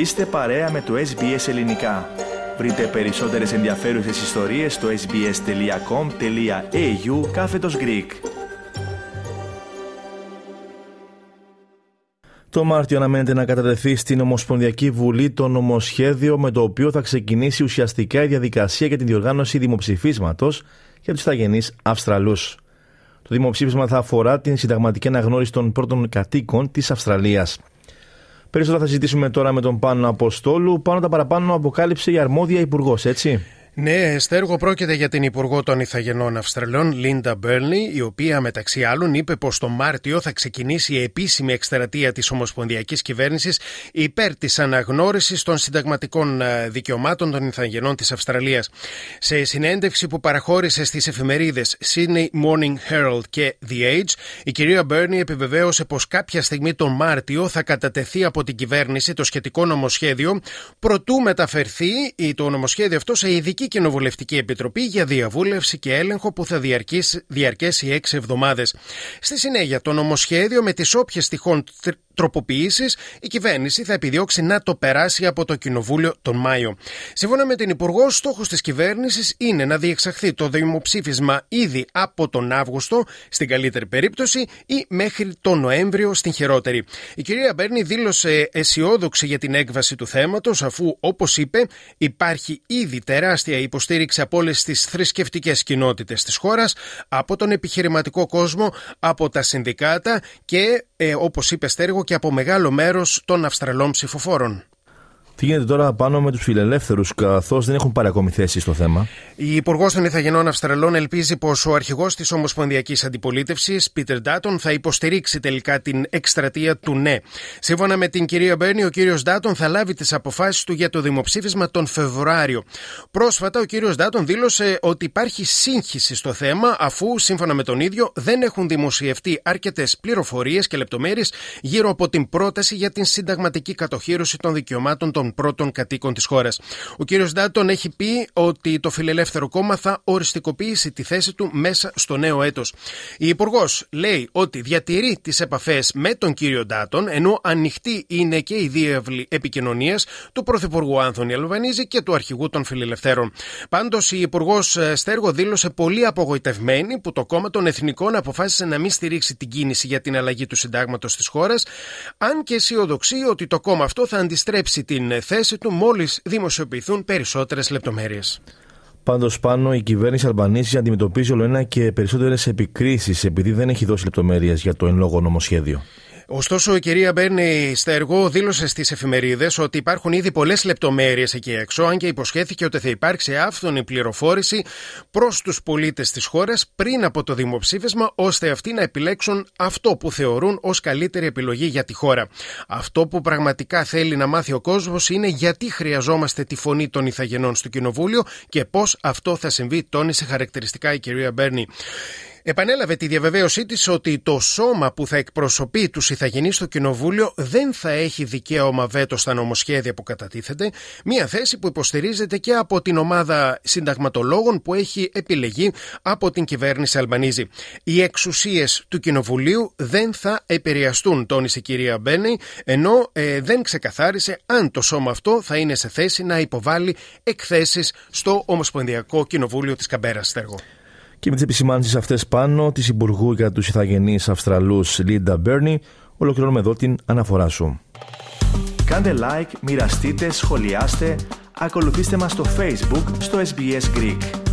Είστε παρέα με το SBS Ελληνικά. Βρείτε περισσότερες ενδιαφέρουσες ιστορίες στο sbs.com.au κάθετος Greek. Το Μάρτιο αναμένεται να κατατεθεί στην Ομοσπονδιακή Βουλή το νομοσχέδιο με το οποίο θα ξεκινήσει ουσιαστικά η διαδικασία για την διοργάνωση δημοψηφίσματος για τους Ιθαγενείς Αυστραλούς. Το δημοψήφισμα θα αφορά την συνταγματική αναγνώριση των πρώτων κατοίκων της Αυστραλίας. Περισσότερα θα συζητήσουμε τώρα με τον Πάνο Αποστόλου. Πάνω τα παραπάνω αποκάλυψε η αρμόδια υπουργός, έτσι. Ναι, Στέργο, πρόκειται για την Υπουργό των Ιθαγενών Αυστραλών, Λίντα Μπέρνι, η οποία μεταξύ άλλων είπε πως το Μάρτιο θα ξεκινήσει η επίσημη εκστρατεία της Ομοσπονδιακής Κυβέρνησης υπέρ της αναγνώρισης των συνταγματικών ε, δικαιωμάτων των Ιθαγενών της Αυστραλίας. Σε συνέντευξη που παραχώρησε στις εφημερίδες Sydney Morning Herald και The Age, η κυρία Μπέρνι επιβεβαίωσε πως κάποια στιγμή τον Μάρτιο θα κατατεθεί από την κυβέρνηση το σχετικό νομοσχέδιο, προτού μεταφερθεί το νομοσχέδιο αυτό σε ειδική Ειδική Κοινοβουλευτική Επιτροπή για διαβούλευση και έλεγχο που θα διαρκέσει, διαρκέσει έξι εβδομάδες. Στη συνέχεια, το νομοσχέδιο με τις όποιες τυχόν τροποποιήσεις, η κυβέρνηση θα επιδιώξει να το περάσει από το Κοινοβούλιο τον Μάιο. Σύμφωνα με την Υπουργό, στόχος της κυβέρνησης είναι να διεξαχθεί το δημοψήφισμα ήδη από τον Αύγουστο, στην καλύτερη περίπτωση, ή μέχρι τον Νοέμβριο, στην χειρότερη. Η κυρία Μπέρνη δήλωσε αισιόδοξη για την έκβαση του θέματος, αφού, όπως είπε, υπάρχει ήδη τεράστια υποστήριξη από όλες τις θρησκευτικές κοινότητες της χώρας, από τον επιχειρηματικό κόσμο, από τα συνδικάτα και, ε, όπως είπε Στέργο, και από μεγάλο μέρος των Αυστραλών ψηφοφόρων. Τι γίνεται τώρα πάνω με τους φιλελεύθερους, καθώς δεν έχουν πάρει ακόμη θέση στο θέμα; Η Υπουργός των Ιθαγενών Αυστραλών ελπίζει πως ο αρχηγός της Ομοσπονδιακής Αντιπολίτευσης, Πίτερ Ντάτον, θα υποστηρίξει τελικά την εκστρατεία του ναι. Σύμφωνα με την κυρία Μπέρνι, ο κύριος Ντάτον θα λάβει τις αποφάσεις του για το δημοψήφισμα τον Φεβρουάριο. Πρόσφατα, ο κύριος Ντάτον δήλωσε ότι υπάρχει σύγχυση στο θέμα, αφού, σύμφωνα με τον ίδιο, δεν έχουν δημοσιευτεί αρκετές πληροφορίες και λεπτομέρειες γύρω από την πρόταση για την συνταγματική κατοχήρωση των δικαιωμάτων των πρώτων κατοίκων της χώρας. Ο κ. Ντάτον έχει πει ότι το Φιλελεύθερο Κόμμα θα οριστικοποιήσει τη θέση του μέσα στο νέο έτος. Η Υπουργός λέει ότι διατηρεί τις επαφές με τον κύριο Ντάτον, ενώ ανοιχτή είναι και η διεύλη επικοινωνίας του Πρωθυπουργού Άνθονη Αλβανίζη και του Αρχηγού των Φιλελευθέρων. Πάντως, η Υπουργός ε, Στέργο δήλωσε πολύ απογοητευμένη που το κόμμα των Εθνικών αποφάσισε να μην στηρίξει την κίνηση για την αλλαγή του συντάγματος της χώρας, αν και αισιοδοξεί ότι το κόμμα αυτό θα αντιστρέψει την θέση του μόλις δημοσιοποιηθούν περισσότερες λεπτομέρειες. Πάντως, πάνω η κυβέρνηση Αλμπανίση αντιμετωπίζει όλο ένα και περισσότερες επικρίσεις επειδή δεν έχει δώσει λεπτομέρειες για το εν λόγω νομοσχέδιο. Ωστόσο, η κυρία Μπέρνη Στέργο δήλωσε στις εφημερίδες ότι υπάρχουν ήδη πολλές λεπτομέρειες εκεί έξω, αν και υποσχέθηκε ότι θα υπάρξει άφθονη πληροφόρηση προς τους πολίτες της χώρας πριν από το δημοψήφισμα, ώστε αυτοί να επιλέξουν αυτό που θεωρούν ως καλύτερη επιλογή για τη χώρα. Αυτό που πραγματικά θέλει να μάθει ο κόσμος είναι γιατί χρειαζόμαστε τη φωνή των Ιθαγενών στο Κοινοβούλιο και πώς αυτό θα συμβεί, τόνισε χαρακτηριστικά η κυρία Μπέρνη. Επανέλαβε τη διαβεβαίωσή της ότι το σώμα που θα εκπροσωπεί τους Ιθαγενείς στο Κοινοβούλιο δεν θα έχει δικαίωμα βέτο στα νομοσχέδια που κατατίθεται, μια θέση που υποστηρίζεται και από την ομάδα συνταγματολόγων που έχει επιλεγεί από την κυβέρνηση Αλμπανίζη. Οι εξουσίες του Κοινοβουλίου δεν θα επηρεαστούν, τόνισε η κυρία Μπένεϊ, ενώ ε, δεν ξεκαθάρισε αν το σώμα αυτό θα είναι σε θέση να υποβάλει εκθέσεις στο Ομοσπονδιακό Κοινοβούλιο της Καμπέρας Στέργο. Και με τις επισημάνσεις αυτές πάνω της Υπουργού για τους Ιθαγενείς Αυστραλούς Λίντα Μπέρνι, ολοκληρώνουμε εδώ την αναφορά σου. Κάντε like, μοιραστείτε, σχολιάστε, ακολουθήστε μας στο Facebook στο SBS Greek.